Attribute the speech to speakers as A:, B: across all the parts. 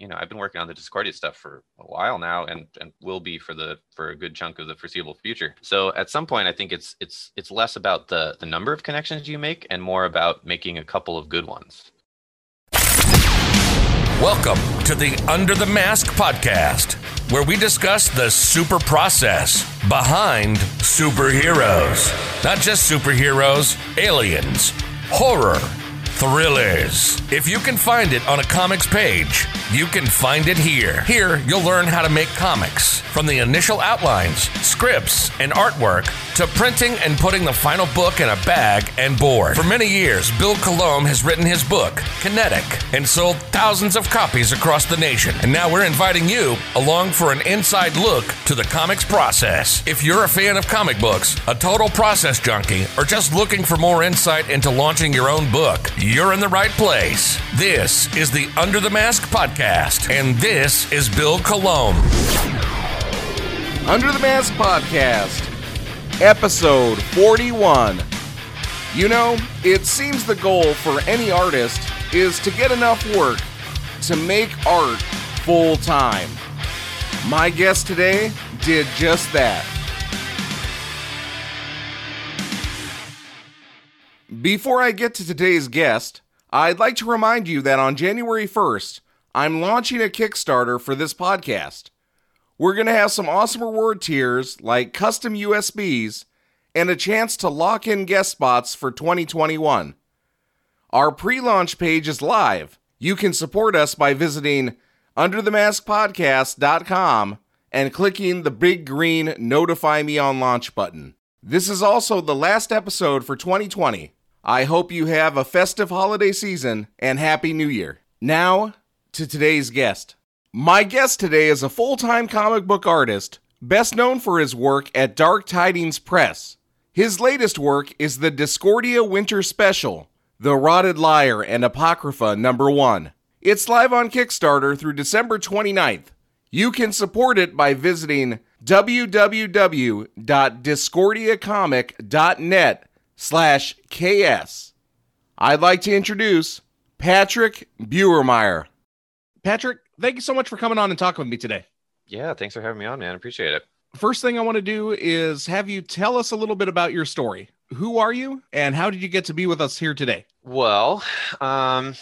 A: you know, I've been working on the Discordia stuff for a while now, and and will be for the for a good chunk of the foreseeable future. So at some point, I think it's it's it's less about the the number of connections you make and more about making a couple of good ones.
B: Welcome to the Under the Mask podcast, where we discuss the super process behind superheroes. Not just superheroes, aliens, horror thrillers. If you can find it on a comics page, you can find it here. Here, you'll learn how to make comics from the initial outlines, scripts, and artwork to printing and putting the final book in a bag and board. For many years, Bill Colomb has written his book, Kinetic, and sold thousands of copies across the nation. And now we're inviting you along for an inside look to the comics process. If you're a fan of comic books, a total process junkie, or just looking for more insight into launching your own book, you're in the right place. This is the Under the Mask podcast, and this is Bill Colomb.
C: Under the Mask podcast, episode 41. You know, it seems the goal for any artist is to get enough work to make art full time. My guest today did just that. Before I get to today's guest, I'd like to remind you that on January 1st, I'm launching a Kickstarter for this podcast. We're going to have some awesome reward tiers like custom USBs and a chance to lock in guest spots for 2021. Our pre launch page is live. You can support us by visiting underthemaskpodcast.com and clicking the big green Notify Me on Launch button. This is also the last episode for 2020. I hope you have a festive holiday season and Happy New Year. Now, to today's guest. My guest today is a full time comic book artist, best known for his work at Dark Tidings Press. His latest work is the Discordia Winter Special, The Rotted Liar and Apocrypha number 1. It's live on Kickstarter through December 29th. You can support it by visiting www.discordiacomic.net slash KS. I'd like to introduce Patrick Buermeyer. Patrick, thank you so much for coming on and talking with me today.
A: Yeah, thanks for having me on, man. Appreciate it.
C: First thing I want to do is have you tell us a little bit about your story. Who are you and how did you get to be with us here today?
A: Well, um,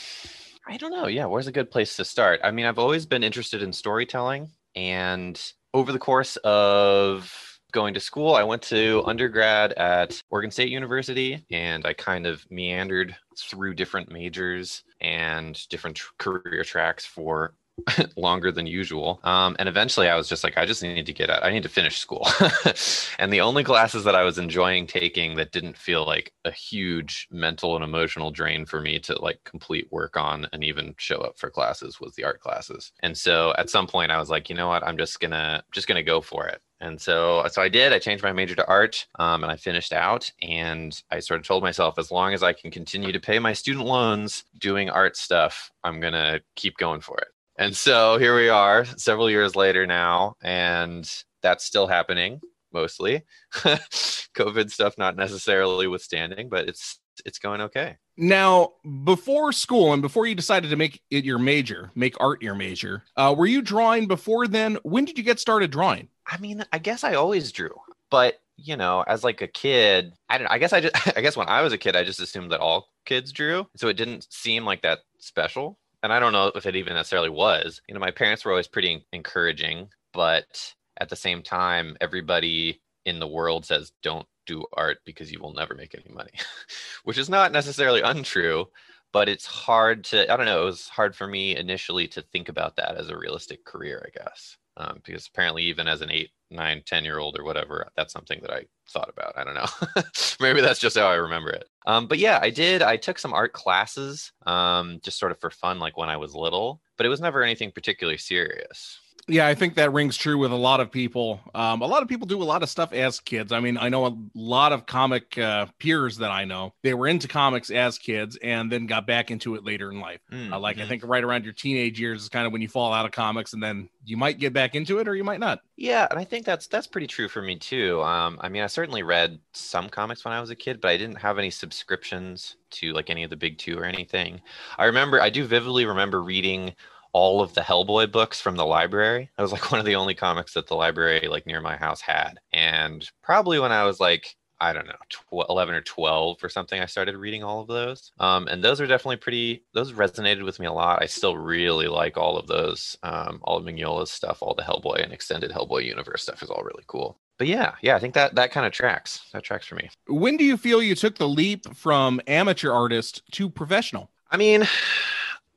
A: I don't know. Yeah, where's a good place to start? I mean, I've always been interested in storytelling, and over the course of going to school, I went to undergrad at Oregon State University and I kind of meandered through different majors and different career tracks for longer than usual. Um, and eventually I was just like, I just need to get out. I need to finish school. and the only classes that I was enjoying taking that didn't feel like a huge mental and emotional drain for me to like complete work on and even show up for classes was the art classes. And so at some point I was like, you know what? I'm just gonna just gonna go for it. And so, so I did. I changed my major to art, um, and I finished out. And I sort of told myself, as long as I can continue to pay my student loans doing art stuff, I'm gonna keep going for it. And so here we are, several years later now, and that's still happening mostly. COVID stuff not necessarily withstanding, but it's it's going okay.
C: Now, before school and before you decided to make it your major, make art your major, uh, were you drawing before then? When did you get started drawing?
A: I mean, I guess I always drew, but you know, as like a kid, I don't. I guess I just. I guess when I was a kid, I just assumed that all kids drew, so it didn't seem like that special and I don't know if it even necessarily was. You know, my parents were always pretty encouraging, but at the same time, everybody in the world says don't do art because you will never make any money, which is not necessarily untrue, but it's hard to, I don't know, it was hard for me initially to think about that as a realistic career, I guess. Um, because apparently, even as an eight, nine, 10 year old or whatever, that's something that I thought about. I don't know. Maybe that's just how I remember it. Um, but yeah, I did. I took some art classes um, just sort of for fun, like when I was little, but it was never anything particularly serious
C: yeah, I think that rings true with a lot of people. Um, a lot of people do a lot of stuff as kids. I mean, I know a lot of comic uh, peers that I know. They were into comics as kids and then got back into it later in life. Mm, uh, like I mm-hmm. think right around your teenage years is kind of when you fall out of comics, and then you might get back into it or you might not.
A: Yeah, and I think that's that's pretty true for me too. Um, I mean, I certainly read some comics when I was a kid, but I didn't have any subscriptions to like any of the big two or anything. I remember, I do vividly remember reading all of the Hellboy books from the library. It was like one of the only comics that the library like near my house had. And probably when I was like I don't know, 12, 11 or 12 or something, I started reading all of those. Um, and those are definitely pretty, those resonated with me a lot. I still really like all of those. Um, all of Mignola's stuff, all the Hellboy and extended Hellboy universe stuff is all really cool. But yeah, yeah, I think that that kind of tracks. That tracks for me.
C: When do you feel you took the leap from amateur artist to professional?
A: I mean,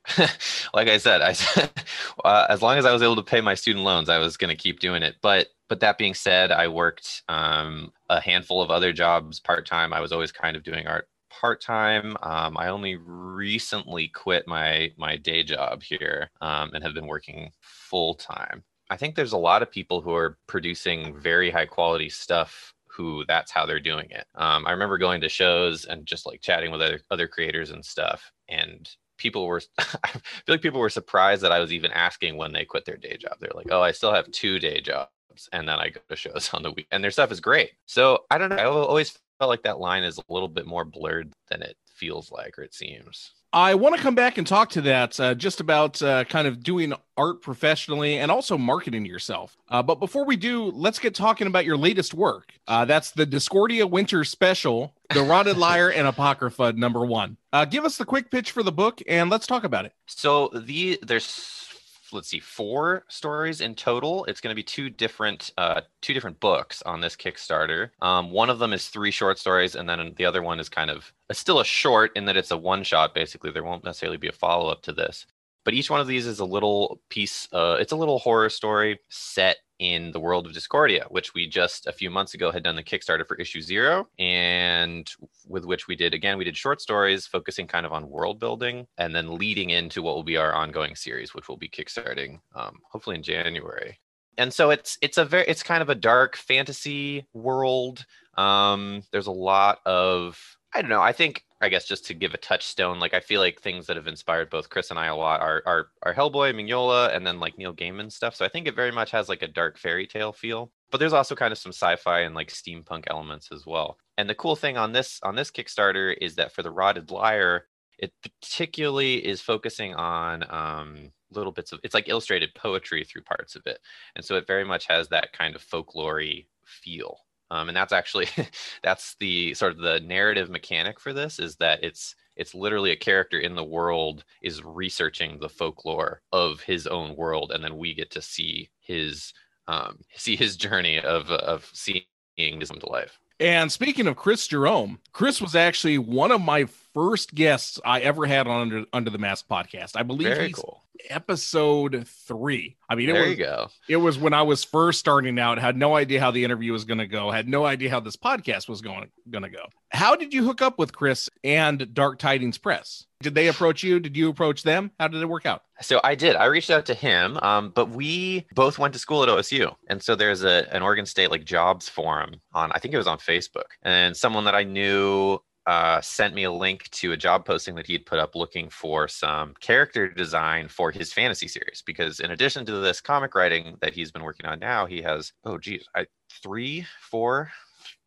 A: like I said, I uh, as long as I was able to pay my student loans, I was going to keep doing it. But but that being said, I worked um, a handful of other jobs part time. I was always kind of doing art part time. Um, I only recently quit my my day job here um, and have been working full time. I think there's a lot of people who are producing very high quality stuff who that's how they're doing it. Um, I remember going to shows and just like chatting with other other creators and stuff, and people were I feel like people were surprised that I was even asking when they quit their day job. They're like, "Oh, I still have two day jobs." and then I go to shows on the week, and their stuff is great. So I don't know. I always felt like that line is a little bit more blurred than it feels like or it seems.
C: I want to come back and talk to that uh, just about uh, kind of doing art professionally and also marketing yourself. Uh, but before we do, let's get talking about your latest work. Uh, that's the Discordia Winter Special, The Rotted Liar and Apocrypha number one. Uh, give us the quick pitch for the book and let's talk about it.
A: So the there's let's see four stories in total. It's going to be two different uh, two different books on this kickstarter. Um, one of them is three short stories and then the other one is kind of still a short in that it's a one shot basically. There won't necessarily be a follow-up to this. But each one of these is a little piece uh, it's a little horror story set in the world of Discordia, which we just a few months ago had done the Kickstarter for issue zero, and with which we did again, we did short stories focusing kind of on world building and then leading into what will be our ongoing series, which will be kickstarting um, hopefully in January. And so it's it's a very it's kind of a dark fantasy world. Um, there's a lot of I don't know. I think I guess just to give a touchstone, like I feel like things that have inspired both Chris and I a lot are are, are Hellboy, Mignola, and then like Neil Gaiman stuff. So I think it very much has like a dark fairy tale feel. But there's also kind of some sci-fi and like steampunk elements as well. And the cool thing on this on this Kickstarter is that for the Rotted Lyre, it particularly is focusing on um, little bits of it's like illustrated poetry through parts of it, and so it very much has that kind of folklore feel um, and that's actually that's the sort of the narrative mechanic for this is that it's it's literally a character in the world is researching the folklore of his own world and then we get to see his um, see his journey of of seeing this come to life.
C: And speaking of chris jerome chris was actually one of my first guests i ever had on under under the mask podcast. I believe
A: Very
C: he's
A: cool
C: episode three. I mean, it
A: there
C: was,
A: you go.
C: It was when I was first starting out, had no idea how the interview was going to go, had no idea how this podcast was going going to go. How did you hook up with Chris and Dark Tidings Press? Did they approach you? Did you approach them? How did it work out?
A: So I did. I reached out to him, um, but we both went to school at OSU, and so there's a an Oregon State like jobs forum on. I think it was on Facebook, and someone that I knew uh, sent me a link to a job posting that he'd put up looking for some character design for his fantasy series. Because in addition to this comic writing that he's been working on now, he has oh geez, I, three, four,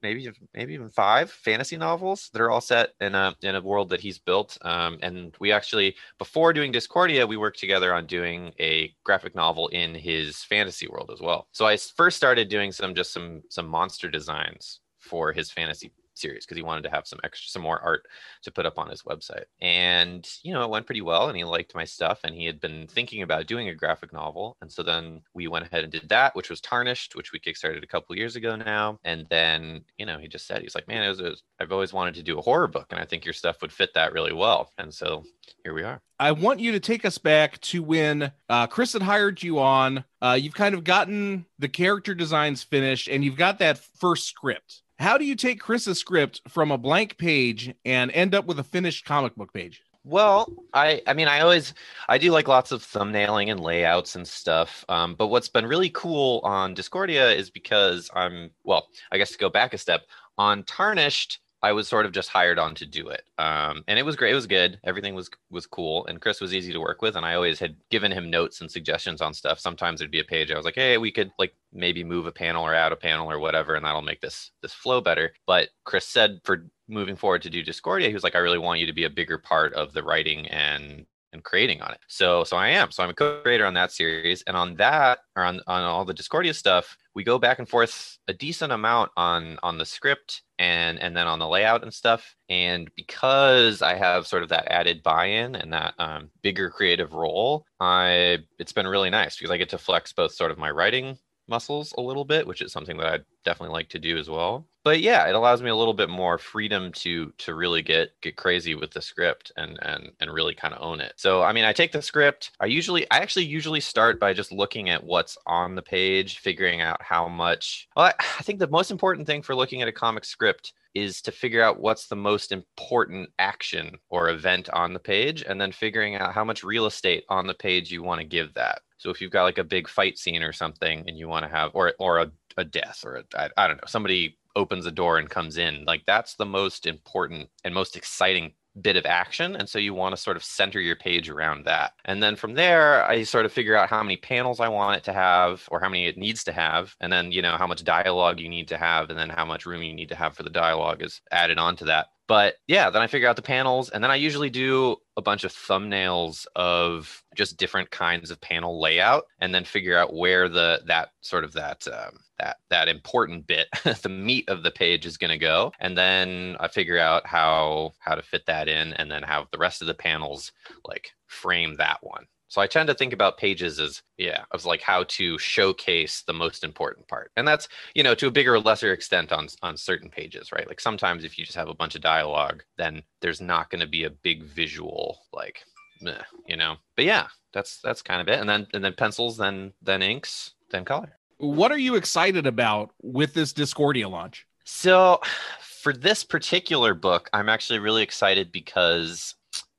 A: maybe maybe even five fantasy novels that are all set in a in a world that he's built. Um, and we actually before doing Discordia, we worked together on doing a graphic novel in his fantasy world as well. So I first started doing some just some some monster designs for his fantasy series because he wanted to have some extra some more art to put up on his website. And you know it went pretty well and he liked my stuff and he had been thinking about doing a graphic novel. And so then we went ahead and did that which was tarnished which we kickstarted a couple years ago now. And then you know he just said he's like man it was, it was i've always wanted to do a horror book and i think your stuff would fit that really well. And so here we are.
C: I want you to take us back to when uh, Chris had hired you on. Uh, you've kind of gotten the character designs finished, and you've got that first script. How do you take Chris's script from a blank page and end up with a finished comic book page?
A: Well, I I mean I always I do like lots of thumbnailing and layouts and stuff. Um, but what's been really cool on Discordia is because I'm well, I guess to go back a step on Tarnished. I was sort of just hired on to do it, um, and it was great. It was good. Everything was was cool, and Chris was easy to work with. And I always had given him notes and suggestions on stuff. Sometimes it'd be a page. I was like, "Hey, we could like maybe move a panel or add a panel or whatever, and that'll make this this flow better." But Chris said for moving forward to do Discordia, he was like, "I really want you to be a bigger part of the writing and and creating on it. So so I am. So I'm a co-creator on that series, and on that or on on all the Discordia stuff, we go back and forth a decent amount on on the script and and then on the layout and stuff. And because I have sort of that added buy-in and that um, bigger creative role, I it's been really nice because I get to flex both sort of my writing muscles a little bit, which is something that I'd definitely like to do as well. But yeah, it allows me a little bit more freedom to to really get get crazy with the script and and and really kind of own it. So I mean, I take the script. I usually I actually usually start by just looking at what's on the page, figuring out how much. Well, I, I think the most important thing for looking at a comic script is to figure out what's the most important action or event on the page and then figuring out how much real estate on the page you want to give that. So if you've got like a big fight scene or something and you want to have or or a, a death or I don't know, somebody opens a door and comes in, like that's the most important and most exciting bit of action. And so you want to sort of center your page around that. And then from there i sort of figure out how many panels i want it to have or how many it needs to have. And then you know how much dialogue you need to have and then how much room you need to have for the dialogue is added onto that but yeah then i figure out the panels and then i usually do a bunch of thumbnails of just different kinds of panel layout and then figure out where the that sort of that um, that that important bit the meat of the page is going to go. And then i figure out how how to fit that in and then have the rest of the panels like frame that one so I tend to think about pages as, yeah, of like how to showcase the most important part. And that's, you know, to a bigger or lesser extent on on certain pages, right? Like sometimes if you just have a bunch of dialogue, then there's not going to be a big visual like, meh, you know. But yeah, that's that's kind of it. And then and then pencils, then then inks, then color.
C: What are you excited about with this Discordia launch?
A: So for this particular book, I'm actually really excited because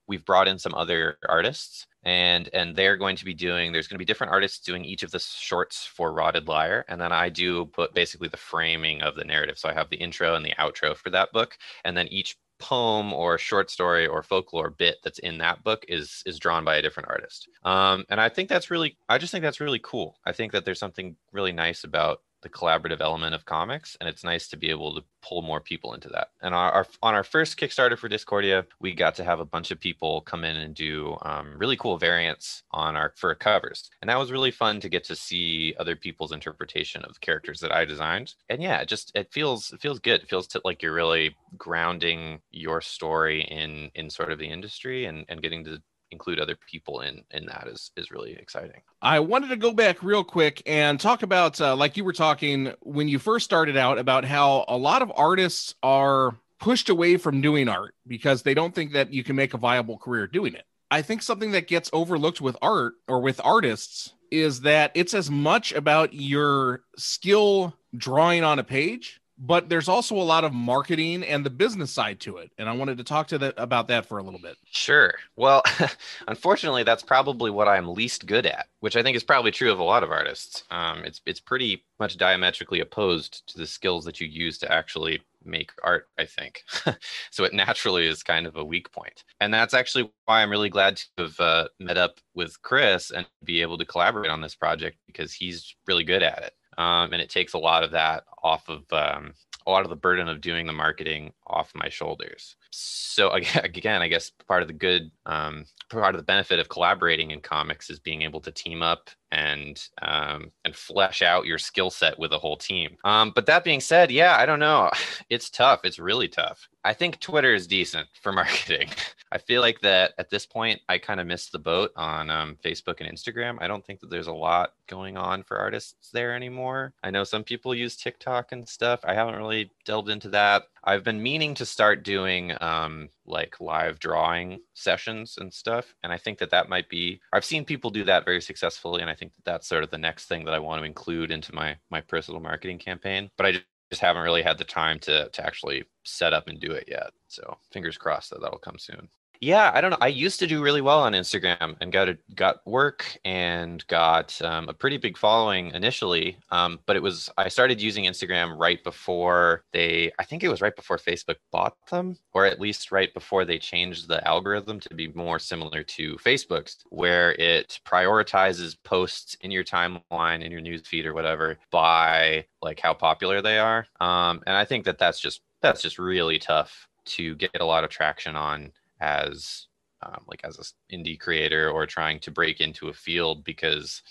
A: we've brought in some other artists and and they're going to be doing there's going to be different artists doing each of the shorts for rotted liar and then i do put basically the framing of the narrative. So i have the intro and the outro for that book and then each poem or short story or folklore bit that's in that book is is drawn by a different artist. Um, and i think that's really i just think that's really cool. I think that there's something really nice about the collaborative element of comics and it's nice to be able to pull more people into that. And our, our on our first kickstarter for discordia we got to have a bunch of people come in and do um, really cool variants on our for covers. And that was really fun to get to see other people's interpretation of characters that i designed. And yeah it just it feels it feels good. It feels to, like you're really grounding your story in in sort of the industry and and getting to include other people in in that is is really exciting.
C: I wanted to go back real quick and talk about uh, like you were talking when you first started out about how a lot of artists are pushed away from doing art because they don't think that you can make a viable career doing it. I think something that gets overlooked with art or with artists is that it's as much about your skill drawing on a page but there's also a lot of marketing and the business side to it and i wanted to talk to that about that for a little bit.
A: Sure. Well unfortunately that's probably what i'm least good at which i think is probably true of a lot of artists. Um, it's it's pretty much diametrically opposed to the skills that you use to actually make art i think. So it naturally is kind of a weak point. And that's actually why i'm really glad to have uh, met up with chris and be able to collaborate on this project because he's really good at it um, and it takes a lot of that off of um, a lot of the burden of doing the marketing off my shoulders. So again, I guess part of the good, um, part of the benefit of collaborating in comics is being able to team up and um, and flesh out your skill set with a whole team. Um, but that being said, yeah, I don't know. It's tough. It's really tough. I think Twitter is decent for marketing. I feel like that at this point, I kind of missed the boat on um, Facebook and Instagram. I don't think that there's a lot going on for artists there anymore. I know some people use TikTok and stuff. I haven't really delved into that. I've been meaning to start doing um, like live drawing sessions and stuff, and I think that that might be. I've seen people do that very successfully, and I think that that's sort of the next thing that I want to include into my my personal marketing campaign. But I just haven't really had the time to to actually set up and do it yet. So fingers crossed that that'll come soon. Yeah, I don't know. I used to do really well on Instagram and got a, got work and got um, a pretty big following initially. Um, but it was I started using Instagram right before they. I think it was right before Facebook bought them, or at least right before they changed the algorithm to be more similar to Facebook's, where it prioritizes posts in your timeline, in your newsfeed, or whatever by like how popular they are. Um, and I think that that's just that's just really tough to get a lot of traction on as um, like as an indie creator or trying to break into a field because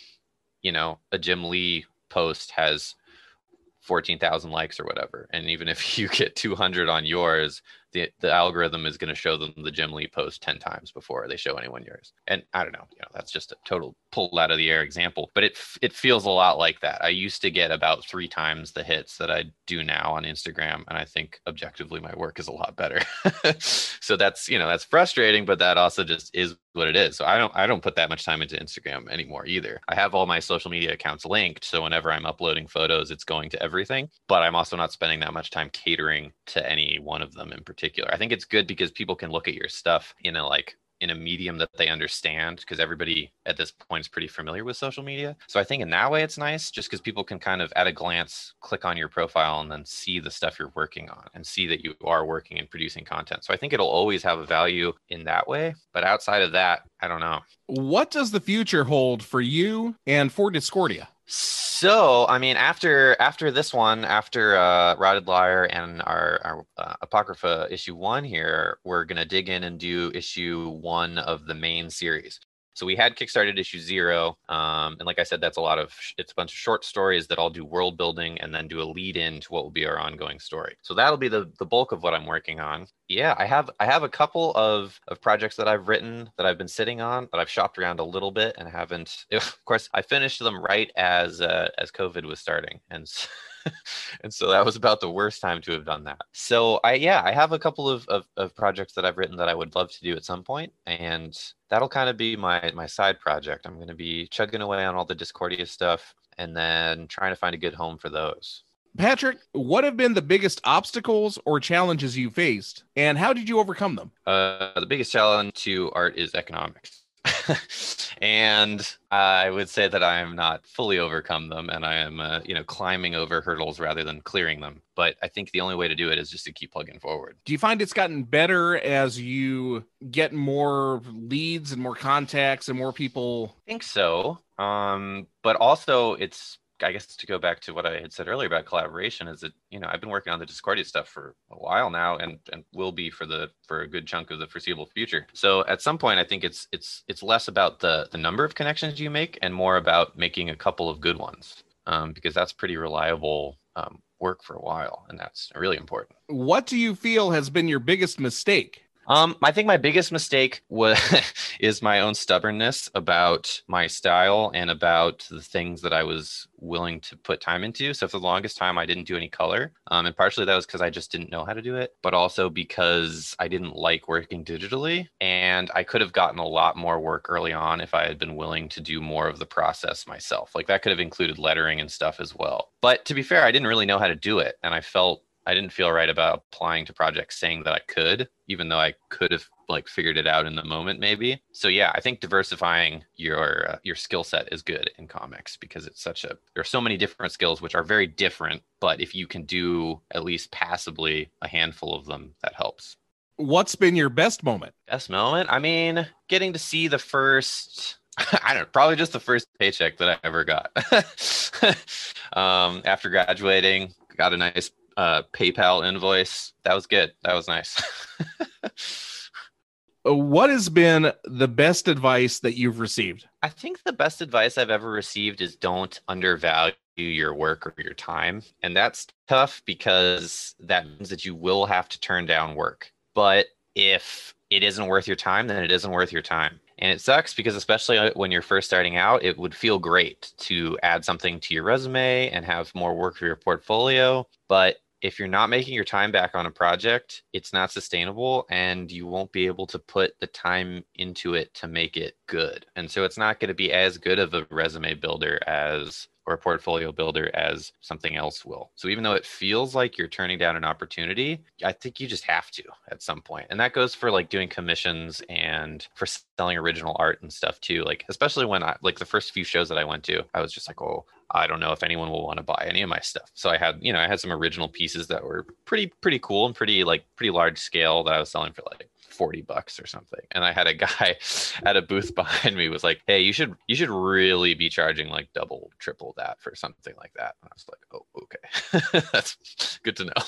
A: you know a Jim Lee post has 14,000 likes or whatever. And even if you get 200 on yours, the, the algorithm is going to show them the Jim Lee post 10 times before they show anyone yours. And I don't know, you know, that's just a total pulled out of the air example, but it it feels a lot like that. I used to get about 3 times the hits that I do now on Instagram, and I think objectively my work is a lot better. so that's, you know, that's frustrating, but that also just is what it is. So I don't I don't put that much time into Instagram anymore either. I have all my social media accounts linked, so whenever I'm uploading photos, it's going to everything, but I'm also not spending that much time catering to any one of them in particular. I think it's good because people can look at your stuff in a like in a medium that they understand because everybody at this point is pretty familiar with social media. So I think in that way it's nice just because people can kind of at a glance click on your profile and then see the stuff you're working on and see that you are working and producing content. So I think it'll always have a value in that way. But outside of that, I don't know.
C: What does the future hold for you and for Discordia?
A: So, I mean, after after this one, after uh, Rotted Liar and our, our uh, Apocrypha issue one here, we're gonna dig in and do issue one of the main series. So we had kickstarted issue zero, um, and like I said, that's a lot of it's a bunch of short stories that all do world building and then do a lead in to what will be our ongoing story. So that'll be the the bulk of what I'm working on. Yeah, I have I have a couple of of projects that I've written that I've been sitting on that I've shopped around a little bit and haven't. Of course, I finished them right as uh, as COVID was starting, and. So and so that was about the worst time to have done that. So I yeah, I have a couple of, of, of projects that I've written that I would love to do at some point, and that'll kind of be my my side project. I'm going to be chugging away on all the Discordia stuff, and then trying to find a good home for those.
C: Patrick, what have been the biggest obstacles or challenges you faced, and how did you overcome them?
A: Uh, the biggest challenge to art is economics. and I would say that I am not fully overcome them, and I am, uh, you know, climbing over hurdles rather than clearing them. But I think the only way to do it is just to keep plugging forward.
C: Do you find it's gotten better as you get more leads and more contacts and more people?
A: I think so. Um, but also it's I guess to go back to what I had said earlier about collaboration is that you know I've been working on the Discordia stuff for a while now and and will be for the for a good chunk of the foreseeable future. So at some point I think it's it's it's less about the the number of connections you make and more about making a couple of good ones um, because that's pretty reliable um, work for a while and that's really important.
C: What do you feel has been your biggest mistake
A: um, I think my biggest mistake was is my own stubbornness about my style and about the things that I was willing to put time into. So for the longest time, I didn't do any color, um, and partially that was because I just didn't know how to do it, but also because I didn't like working digitally, and I could have gotten a lot more work early on if I had been willing to do more of the process myself. Like that could have included lettering and stuff as well. But to be fair, I didn't really know how to do it, and I felt I didn't feel right about applying to projects saying that I could, even though I could have like figured it out in the moment maybe. So yeah, I think diversifying your uh, your skill set is good in comics because it's such a there are so many different skills which are very different, but if you can do at least passably a handful of them, that helps.
C: What's been your best moment?
A: Best moment? I mean, getting to see the first I don't know, probably just the first paycheck that I ever got. um, after graduating, got a nice uh, PayPal invoice. That was good. That was nice.
C: Uh, what has been the best advice that you've received?
A: I think the best advice I've ever received is don't undervalue your work or your time. And that's tough because that means that you will have to turn down work. But if it isn't worth your time, then it isn't worth your time. And it sucks because, especially uh, when you're first starting out, it would feel great to add something to your resume and have more work for your portfolio. But if you're not making your time back on a project, it's not sustainable and you won't be able to put the time into it to make it good. And so it's not going to be as good of a resume builder as or portfolio builder as something else will. So even though it feels like you're turning down an opportunity, I think you just have to at some point. And that goes for like doing commissions and for selling original art and stuff too. Like especially when I like the first few shows that I went to, I was just like, "Oh, I don't know if anyone will want to buy any of my stuff. So I had, you know, I had some original pieces that were pretty, pretty cool and pretty like pretty large scale that I was selling for like 40 bucks or something. And I had a guy at a booth behind me was like, Hey, you should you should really be charging like double, triple that for something like that. And I was like, Oh, okay. That's good to know.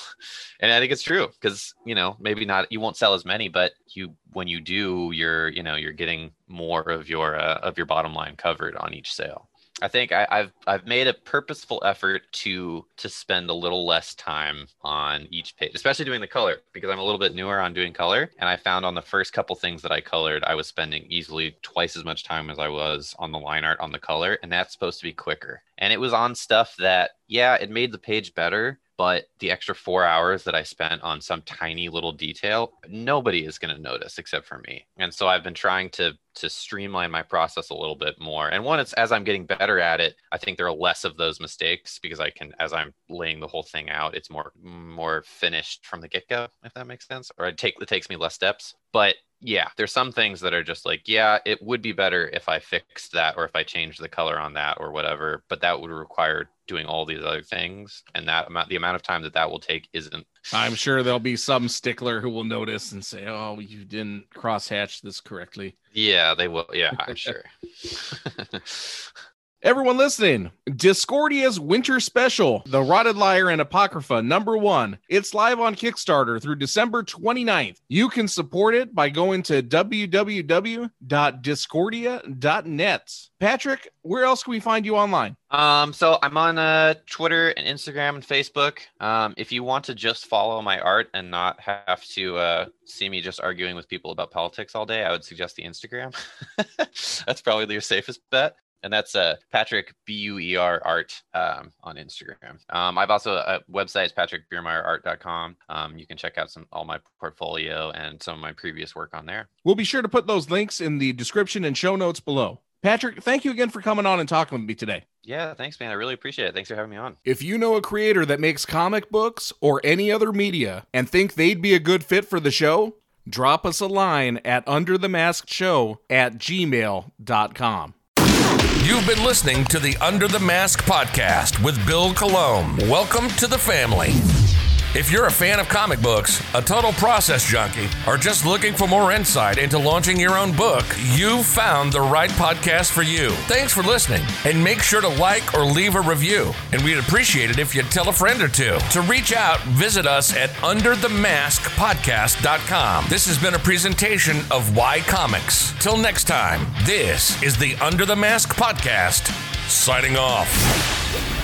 A: And I think it's true because you know, maybe not you won't sell as many, but you when you do, you're, you know, you're getting more of your uh, of your bottom line covered on each sale. I think I, have I've made a purposeful effort to to spend a little less time on each page, especially doing the color because I'm a little bit newer on doing color. And I found on the first couple things that I colored, I was spending easily twice as much time as I was on the line art on the color, and that's supposed to be quicker. And it was on stuff that, yeah, it made the page better, but the extra four hours that I spent on some tiny little detail, nobody is going to notice except for me. And so I've been trying to to streamline my process a little bit more. And one, it's as I'm getting better at it, I think there are less of those mistakes because I can, as I'm laying the whole thing out, it's more more finished from the get go, if that makes sense. Or I take it takes me less steps. But yeah, there's some things that are just like, yeah, it would be better if I fixed that or if I changed the color on that or whatever, but that would require doing all these other things and that amount the amount of time that that will take isn't
C: I'm sure there'll be some stickler who will notice and say, "Oh, you didn't cross hatch this correctly."
A: Yeah, they will. Yeah, I'm sure.
C: Everyone listening, Discordia's winter special, The Rotted Liar and Apocrypha number one. It's live on Kickstarter through December 29th. You can support it by going to www.discordia.net. Patrick, where else can we find you online?
A: Um, so I'm on uh, Twitter and Instagram and Facebook. Um, if you want to just follow my art and not have to uh, see me just arguing with people about politics all day, I would suggest the Instagram. That's probably your safest bet and that's uh, Patrick B U E R Art um, on Instagram. Um, I've also a uh, website is patrickbuermeyerart.com. Um, you can check out some all my portfolio and some of my previous work on there.
C: We'll be sure to put those links in the description and show notes below. Patrick, thank you again for coming on and talking with me today.
A: Yeah, thanks, man. I really appreciate it. Thanks for having me on.
C: If you know a creator that makes comic books or any other media and think they'd be a good fit for the show, drop us a line at underthemaskshow at gmail.com.
B: You've been listening to the Under the Mask podcast with Bill Colomb. Welcome to the family. If you're a fan of comic books, a total process junkie, or just looking for more insight into launching your own book, you've found the right podcast for you. Thanks for listening, and make sure to like or leave a review. And we'd appreciate it if you'd tell a friend or two. To reach out, visit us at underthemaskpodcast.com. This has been a presentation of Why Comics. Till next time, this is the Under the Mask podcast, signing off.